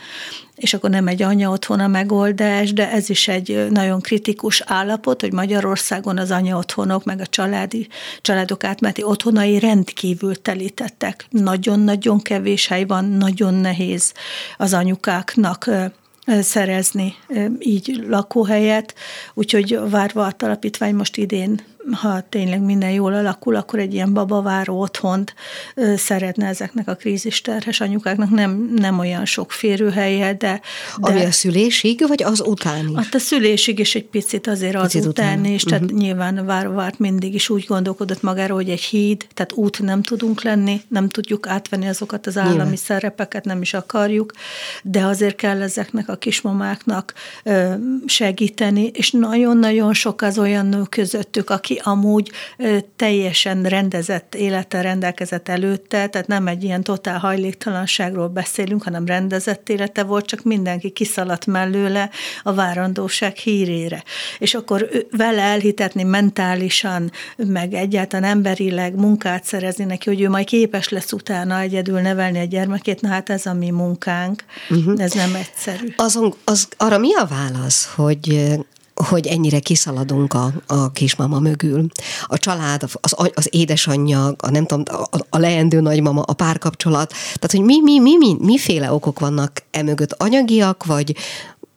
és akkor nem egy anya otthon a megoldás, de ez is egy nagyon kritikus állapot, hogy Magyarországon az anya otthonok, meg a családi, családok átmeneti otthonai rendkívül telítettek. Nagyon-nagyon kevés hely van, nagyon nehéz az anyukáknak szerezni így lakóhelyet, úgyhogy a Várva Alapítvány most idén ha tényleg minden jól alakul, akkor egy ilyen babaváró otthont szeretne ezeknek a krízisterhes anyukáknak, nem, nem olyan sok férőhelye, de, de... Ami a szülésig, vagy az után is? Hát a szülésig is egy picit azért picit az után is, tehát uh-huh. nyilván a várt mindig is úgy gondolkodott magáról, hogy egy híd, tehát út nem tudunk lenni, nem tudjuk átvenni azokat az állami nyilván. szerepeket, nem is akarjuk, de azért kell ezeknek a kismamáknak segíteni, és nagyon-nagyon sok az olyan nő közöttük, aki amúgy teljesen rendezett élete rendelkezett előtte, tehát nem egy ilyen totál hajléktalanságról beszélünk, hanem rendezett élete volt, csak mindenki kiszaladt mellőle a várandóság hírére. És akkor vele elhitetni mentálisan, meg egyáltalán emberileg munkát szerezni neki, hogy ő majd képes lesz utána egyedül nevelni a gyermekét, na hát ez a mi munkánk, uh-huh. ez nem egyszerű. Azon, az, arra mi a válasz, hogy hogy ennyire kiszaladunk a, a kismama mögül. A család, az, az édesanyja, a nem tudom, a, a leendő nagymama, a párkapcsolat, tehát hogy mi, mi, mi, mi, miféle okok vannak emögött, anyagiak, vagy,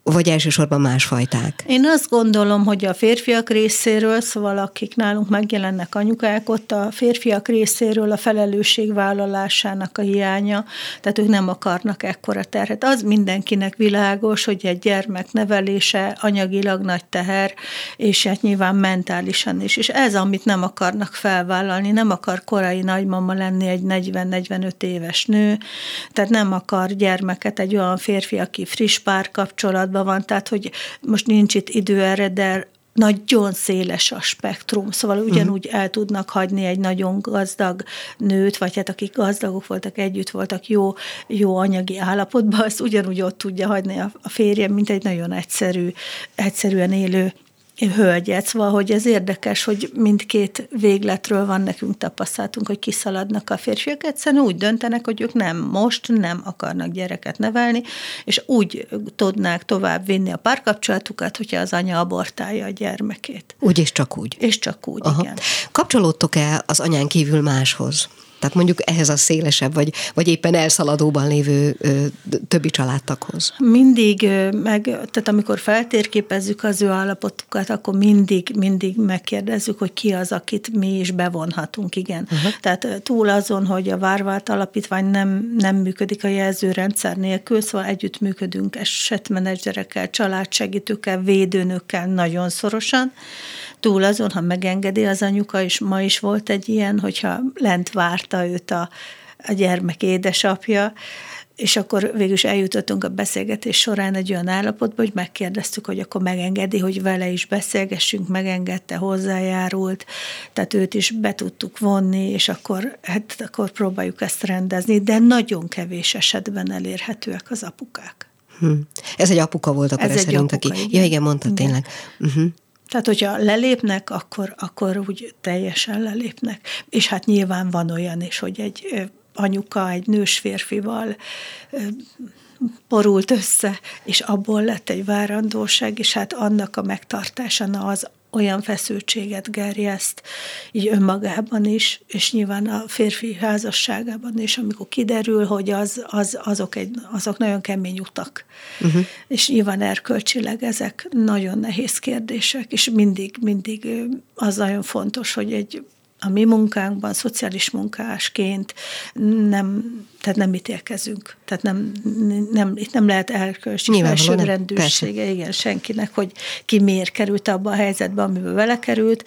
vagy elsősorban másfajták? Én azt gondolom, hogy a férfiak részéről, szóval akik nálunk megjelennek anyukák, ott a férfiak részéről a felelősségvállalásának a hiánya, tehát ők nem akarnak ekkora terhet. Az mindenkinek világos, hogy egy gyermek nevelése anyagilag nagy teher, és hát nyilván mentálisan is. És ez, amit nem akarnak felvállalni, nem akar korai nagymama lenni egy 40-45 éves nő, tehát nem akar gyermeket egy olyan férfi, aki friss párkapcsolat, kapcsolatban van, tehát hogy most nincs itt idő erre, de nagyon széles a spektrum, szóval mhm. ugyanúgy el tudnak hagyni egy nagyon gazdag nőt, vagy hát akik gazdagok voltak, együtt voltak jó, jó anyagi állapotban, azt ugyanúgy ott tudja hagyni a férje, mint egy nagyon egyszerű, egyszerűen élő hölgyet, szóval, hogy ez érdekes, hogy mindkét végletről van nekünk tapasztalatunk, hogy kiszaladnak a férfiak, egyszerűen úgy döntenek, hogy ők nem most nem akarnak gyereket nevelni, és úgy tudnák tovább vinni a párkapcsolatukat, hogyha az anya abortálja a gyermekét. Úgy és csak úgy. És csak úgy, Aha. igen. Kapcsolódtok-e az anyán kívül máshoz? Tehát mondjuk ehhez a szélesebb, vagy, vagy éppen elszaladóban lévő ö, többi családtaghoz. Mindig, meg, tehát amikor feltérképezzük az ő állapotukat, akkor mindig, mindig megkérdezzük, hogy ki az, akit mi is bevonhatunk, igen. Uh-huh. Tehát túl azon, hogy a Várvált Alapítvány nem, nem működik a jelzőrendszer nélkül, szóval együtt működünk esetmenedzserekkel, családsegítőkkel, védőnökkel nagyon szorosan, túl azon, ha megengedi az anyuka, és ma is volt egy ilyen, hogyha lent várta őt a, a gyermek édesapja, és akkor végül is eljutottunk a beszélgetés során egy olyan állapotba, hogy megkérdeztük, hogy akkor megengedi, hogy vele is beszélgessünk, megengedte, hozzájárult, tehát őt is be tudtuk vonni, és akkor, hát akkor próbáljuk ezt rendezni, de nagyon kevés esetben elérhetőek az apukák. Hm. Ez egy apuka volt akkor ez, ez szerint, apuka, aki... Igen. Ja, igen, mondta igen. tényleg. Uh-huh. Tehát, hogyha lelépnek, akkor, akkor úgy teljesen lelépnek. És hát nyilván van olyan is, hogy egy anyuka egy nős férfival porult össze, és abból lett egy várandóság, és hát annak a megtartása na az olyan feszültséget gerjeszt, így önmagában is, és nyilván a férfi házasságában is, amikor kiderül, hogy az, az, azok, egy, azok nagyon kemény utak. Uh-huh. És nyilván erkölcsileg ezek nagyon nehéz kérdések, és mindig, mindig az nagyon fontos, hogy egy a mi munkánkban, szociális munkásként nem, tehát nem ítélkezünk. Tehát nem, nem, itt nem lehet elkölcsi felsőrendűsége, igen, senkinek, hogy ki miért került abba a helyzetbe, amiben vele került.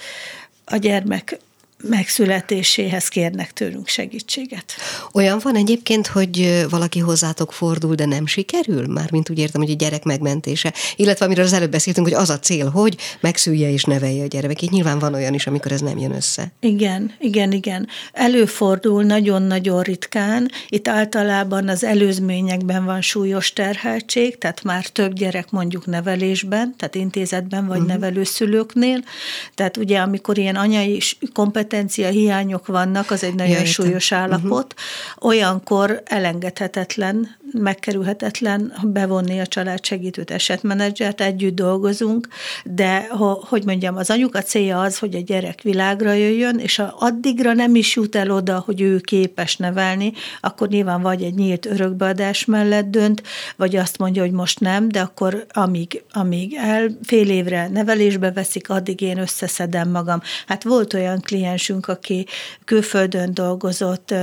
A gyermek megszületéséhez kérnek tőlünk segítséget. Olyan van egyébként, hogy valaki hozzátok fordul, de nem sikerül? Mármint úgy értem, hogy a gyerek megmentése. Illetve amiről az előbb beszéltünk, hogy az a cél, hogy megszülje és nevelje a gyermekét. Nyilván van olyan is, amikor ez nem jön össze. Igen, igen, igen. Előfordul nagyon-nagyon ritkán. Itt általában az előzményekben van súlyos terheltség, tehát már több gyerek mondjuk nevelésben, tehát intézetben vagy uh-huh. nevelőszülőknél. Tehát ugye, amikor ilyen anyai kompetenciák kompetencia hiányok vannak, az egy nagyon ja, súlyos állapot. Uh-huh. Olyankor elengedhetetlen, megkerülhetetlen bevonni a családsegítőt, esetmenedzsert, együtt dolgozunk, de hogy mondjam, az anyuka célja az, hogy a gyerek világra jöjjön, és ha addigra nem is jut el oda, hogy ő képes nevelni, akkor nyilván vagy egy nyílt örökbeadás mellett dönt, vagy azt mondja, hogy most nem, de akkor amíg, amíg el fél évre nevelésbe veszik, addig én összeszedem magam. Hát volt olyan kliens, kliensünk, aki külföldön dolgozott,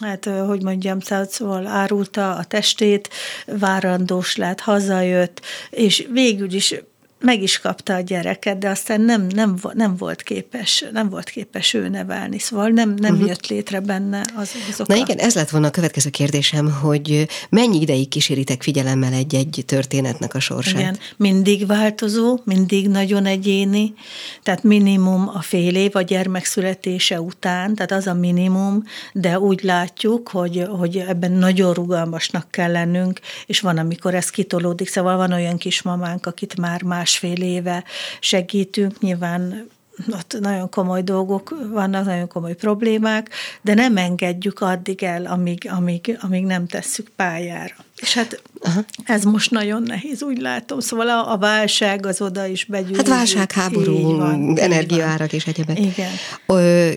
hát hogy mondjam, szóval árulta a testét, várandós lett, hazajött, és végül is meg is kapta a gyereket, de aztán nem, nem, nem volt képes, nem volt képes ő nevelni, szóval nem, nem uh-huh. jött létre benne az, azok Na a... igen, ez lett volna a következő kérdésem, hogy mennyi ideig kíséritek figyelemmel egy-egy történetnek a sorsát? Igen, mindig változó, mindig nagyon egyéni, tehát minimum a fél év a gyermek születése után, tehát az a minimum, de úgy látjuk, hogy, hogy ebben nagyon rugalmasnak kell lennünk, és van, amikor ez kitolódik, szóval van olyan kismamánk, akit már más másfél éve segítünk, nyilván ott nagyon komoly dolgok vannak, nagyon komoly problémák, de nem engedjük addig el, amíg, amíg, amíg nem tesszük pályára. És hát Aha. ez most nagyon nehéz, úgy látom. Szóval a, a válság az oda is begyűrűzik. Hát válság, háború, van, energiaárak és egyebek. Igen. Ö,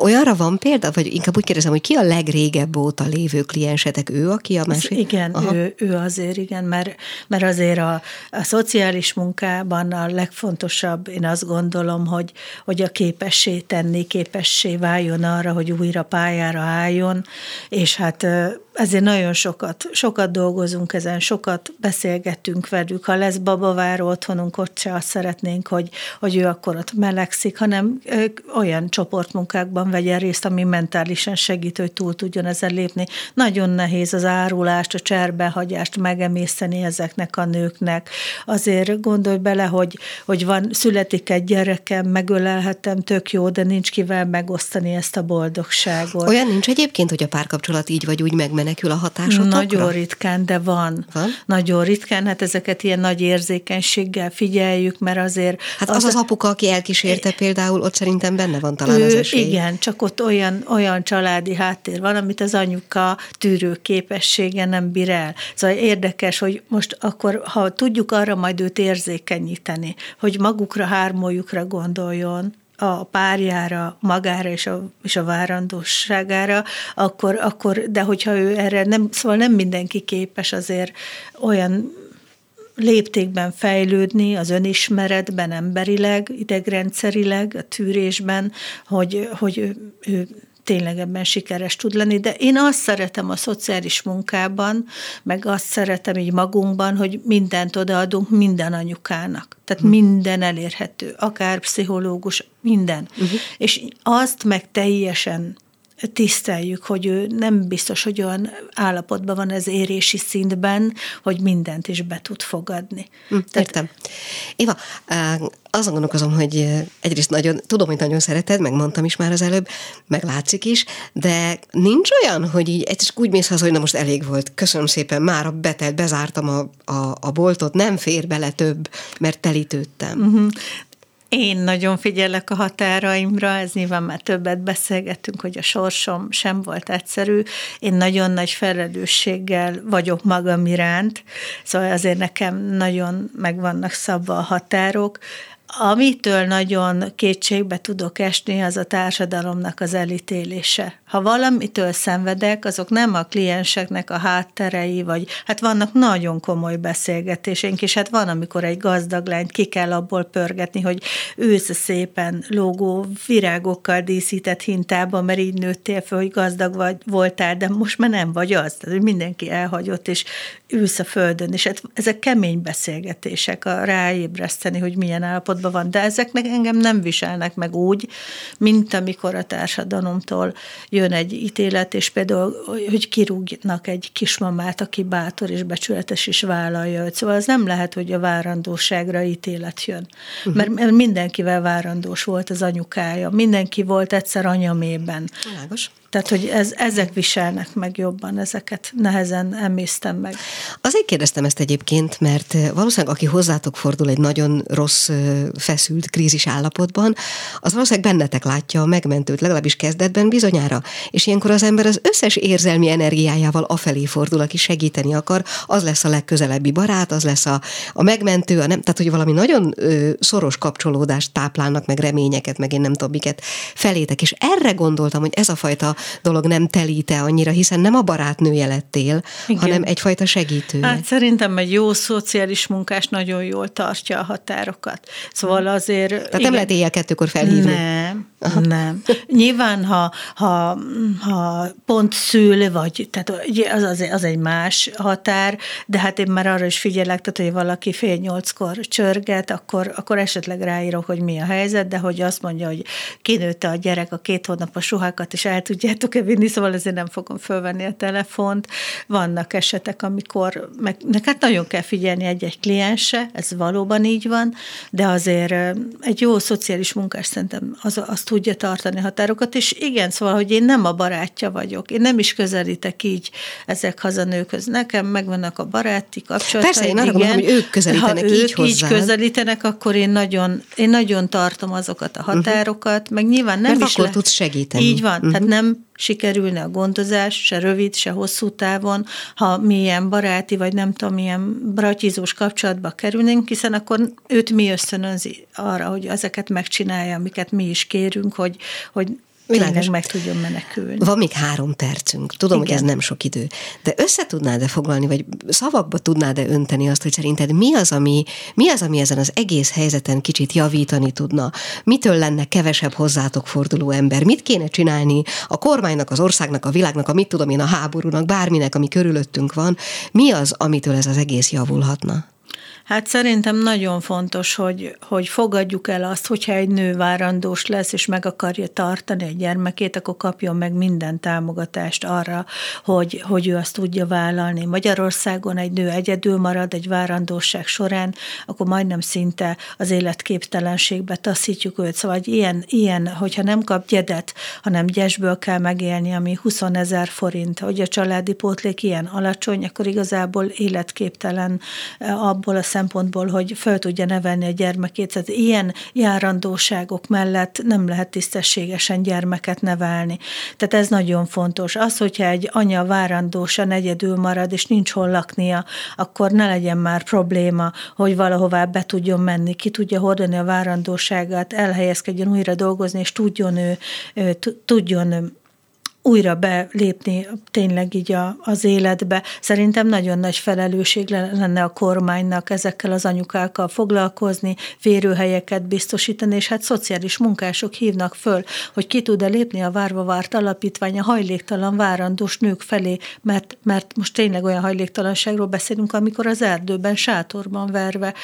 olyanra van példa, vagy inkább úgy kérdezem, hogy ki a legrégebb óta lévő kliensetek? Ő, aki a másik? Igen, ő, ő azért, igen, mert, mert azért a, a szociális munkában a legfontosabb, én azt gondolom, hogy, hogy a képessé tenni, képessé váljon arra, hogy újra pályára álljon, és hát ezért nagyon sokat, sokat dolgozunk ezen, sokat beszélgetünk velük. Ha lesz babaváró otthonunk, ott se azt szeretnénk, hogy, hogy ő akkor ott melegszik, hanem olyan csoportmunkákban vegyen részt, ami mentálisan segít, hogy túl tudjon ezen lépni. Nagyon nehéz az árulást, a cserbehagyást megemészteni ezeknek a nőknek. Azért gondolj bele, hogy, hogy van, születik egy gyerekem, megölelhetem, tök jó, de nincs kivel megosztani ezt a boldogságot. Olyan nincs egyébként, hogy a párkapcsolat így vagy úgy megmen menekül a hatásotokra? Nagyon ritkán, de van. van. Nagyon ritkán, hát ezeket ilyen nagy érzékenységgel figyeljük, mert azért... Hát az az, az apuka, aki elkísérte például, ott szerintem benne van talán ő, az esély. Igen, csak ott olyan, olyan családi háttér van, amit az anyuka tűrő képessége nem bír el. Szóval érdekes, hogy most akkor, ha tudjuk arra majd őt érzékenyíteni, hogy magukra, hármójukra gondoljon, a párjára, magára és a, és a várandóságára, akkor, akkor, de hogyha ő erre nem, szóval nem mindenki képes azért olyan léptékben fejlődni az önismeretben, emberileg, idegrendszerileg, a tűrésben, hogy, hogy ő, ő tényleg ebben sikeres tud lenni, de én azt szeretem a szociális munkában, meg azt szeretem így magunkban, hogy mindent odaadunk minden anyukának. Tehát uh-huh. minden elérhető, akár pszichológus, minden. Uh-huh. És azt meg teljesen tiszteljük, hogy ő nem biztos, hogy olyan állapotban van az érési szintben, hogy mindent is be tud fogadni. Hm, értem. Éva, azon gondolkozom, hogy egyrészt nagyon, tudom, hogy nagyon szereted, megmondtam is már az előbb, meg látszik is, de nincs olyan, hogy így egyszer úgy mész haza, hogy na most elég volt, köszönöm szépen, már a betelt, bezártam a, a, a boltot, nem fér bele több, mert telítődtem. Uh-huh. Én nagyon figyelek a határaimra, ez nyilván már többet beszélgettünk, hogy a sorsom sem volt egyszerű. Én nagyon nagy felelősséggel vagyok magam iránt, szóval azért nekem nagyon meg vannak szabva a határok. Amitől nagyon kétségbe tudok esni, az a társadalomnak az elítélése. Ha valamitől szenvedek, azok nem a klienseknek a hátterei, vagy hát vannak nagyon komoly beszélgetésénk, és hát van, amikor egy gazdag lányt ki kell abból pörgetni, hogy ősz szépen lógó virágokkal díszített hintában, mert így nőttél fel, hogy gazdag vagy, voltál, de most már nem vagy az. Tehát, mindenki elhagyott, és ülsz a földön, és hát ezek kemény beszélgetések, a ráébreszteni, hogy milyen állapotban van, de ezeknek engem nem viselnek meg úgy, mint amikor a társadalomtól jön egy ítélet, és például, hogy kirúgnak egy kismamát, aki bátor és becsületes is vállalja őt. Szóval az nem lehet, hogy a várandóságra ítélet jön. Uh-huh. Mert, mert mindenkivel várandós volt az anyukája, mindenki volt egyszer anyamében. Világos. Tehát, hogy ez, ezek viselnek meg jobban, ezeket nehezen emésztem meg. Azért kérdeztem ezt egyébként, mert valószínűleg aki hozzátok fordul egy nagyon rossz, feszült krízis állapotban, az valószínűleg bennetek látja a megmentőt, legalábbis kezdetben bizonyára. És ilyenkor az ember az összes érzelmi energiájával afelé fordul, aki segíteni akar, az lesz a legközelebbi barát, az lesz a, a megmentő, a nem, tehát hogy valami nagyon ö, szoros kapcsolódást táplálnak, meg reményeket, meg én nem tudom miket felétek. És erre gondoltam, hogy ez a fajta dolog nem telíte annyira, hiszen nem a barátnője lettél, Igen. hanem egyfajta segítő. Hát szerintem egy jó szociális munkás nagyon jól tartja a határokat. Szóval azért... Tehát igen, nem lehet éjjel kettőkor felhívni? Nem. Nem. Nyilván, ha, ha, ha pont szül, vagy tehát az, az, az egy más határ, de hát én már arra is figyelek, tehát, hogy valaki fél nyolckor csörget, akkor, akkor esetleg ráírok, hogy mi a helyzet, de hogy azt mondja, hogy kinőtte a gyerek a két hónapos suhákat, és el tudjátok-e vinni, szóval azért nem fogom fölvenni a telefont. Vannak esetek, amikor meg, meg hát nagyon kell figyelni egy-egy kliense, ez valóban így van, de azért egy jó szociális munkás szerintem az, az tudja tartani határokat, és igen, szóval, hogy én nem a barátja vagyok, én nem is közelítek így ezek a nőkhöz. Nekem megvannak a baráti kapcsolatok. Persze, én arra gondolom, hogy ők közelítenek ha így ők hozzá. így közelítenek, akkor én nagyon, én nagyon tartom azokat a mhm. határokat, uh-huh. meg nyilván nem Mert is akkor le... tudsz segíteni. Így van, uh-huh. tehát nem sikerülne a gondozás, se rövid, se hosszú távon, ha milyen baráti, vagy nem tudom, milyen bratizós kapcsolatba kerülnénk, hiszen akkor őt mi ösztönözi arra, hogy ezeket megcsinálja, amiket mi is kérünk, hogy, hogy Világos. meg tudjon menekülni. Van még három percünk. Tudom, Igen. hogy ez nem sok idő. De össze tudnád-e foglalni, vagy szavakba tudnád-e önteni azt, hogy szerinted mi az, ami, mi az, ami ezen az egész helyzeten kicsit javítani tudna? Mitől lenne kevesebb hozzátok forduló ember? Mit kéne csinálni a kormánynak, az országnak, a világnak, a mit tudom én, a háborúnak, bárminek, ami körülöttünk van? Mi az, amitől ez az egész javulhatna? Hát szerintem nagyon fontos, hogy, hogy fogadjuk el azt, hogyha egy nő várandós lesz, és meg akarja tartani a gyermekét, akkor kapjon meg minden támogatást arra, hogy, hogy ő azt tudja vállalni. Magyarországon egy nő egyedül marad egy várandóság során, akkor majdnem szinte az életképtelenségbe taszítjuk őt. Szóval egy ilyen, ilyen, hogyha nem kap gyedet, hanem gyesből kell megélni, ami 20 ezer forint, hogy a családi pótlék ilyen alacsony, akkor igazából életképtelen abból a szempontból, hogy föl tudja nevelni a gyermekét. Tehát ilyen járandóságok mellett nem lehet tisztességesen gyermeket nevelni. Tehát ez nagyon fontos. Az, hogyha egy anya várandósan egyedül marad, és nincs hol laknia, akkor ne legyen már probléma, hogy valahová be tudjon menni, ki tudja hordani a várandóságát, elhelyezkedjen újra dolgozni, és tudjon ő, tudjon újra belépni tényleg így a, az életbe. Szerintem nagyon nagy felelősség lenne a kormánynak ezekkel az anyukákkal foglalkozni, férőhelyeket biztosítani, és hát szociális munkások hívnak föl, hogy ki tud-e lépni a várva várt alapítvány a hajléktalan várandós nők felé, mert, mert most tényleg olyan hajléktalanságról beszélünk, amikor az erdőben, sátorban verve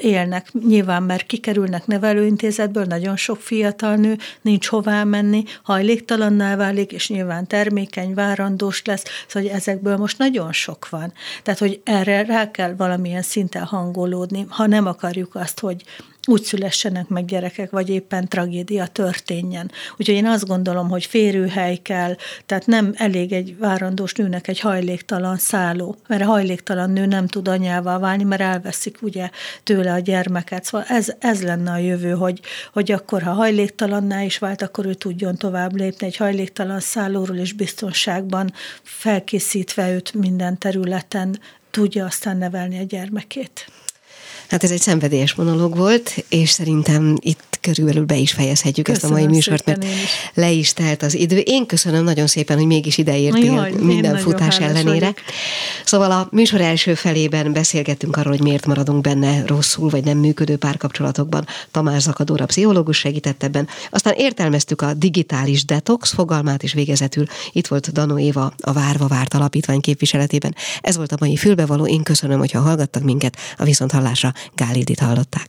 élnek. Nyilván, mert kikerülnek nevelőintézetből, nagyon sok fiatal nő, nincs hová menni, hajléktalanná válik, és nyilván termékeny, várandós lesz, szóval hogy ezekből most nagyon sok van. Tehát, hogy erre rá kell valamilyen szinten hangolódni, ha nem akarjuk azt, hogy úgy szülessenek meg gyerekek, vagy éppen tragédia történjen. Úgyhogy én azt gondolom, hogy férőhely kell, tehát nem elég egy várandós nőnek egy hajléktalan szálló, mert a hajléktalan nő nem tud anyává válni, mert elveszik ugye tőle a gyermeket. Szóval ez, ez lenne a jövő, hogy, hogy akkor, ha hajléktalanná is vált, akkor ő tudjon tovább lépni egy hajléktalan szállóról, és biztonságban felkészítve őt minden területen tudja aztán nevelni a gyermekét. Hát ez egy szenvedélyes monológ volt, és szerintem itt körülbelül be is fejezhetjük köszönöm ezt a mai műsort, mert is. le is telt az idő. Én köszönöm nagyon szépen, hogy mégis ide értél Jaj, minden futás ellenére. Vagyok. Szóval a műsor első felében beszélgettünk arról, hogy miért maradunk benne rosszul, vagy nem működő párkapcsolatokban. Tamás Zakadóra pszichológus segített ebben. Aztán értelmeztük a digitális detox fogalmát is végezetül. Itt volt Danó Éva, a Várva Várt Alapítvány képviseletében. Ez volt a mai fülbevaló. Én köszönöm, hogyha hallgattak minket a viszonthallásra. Gálildit hallották.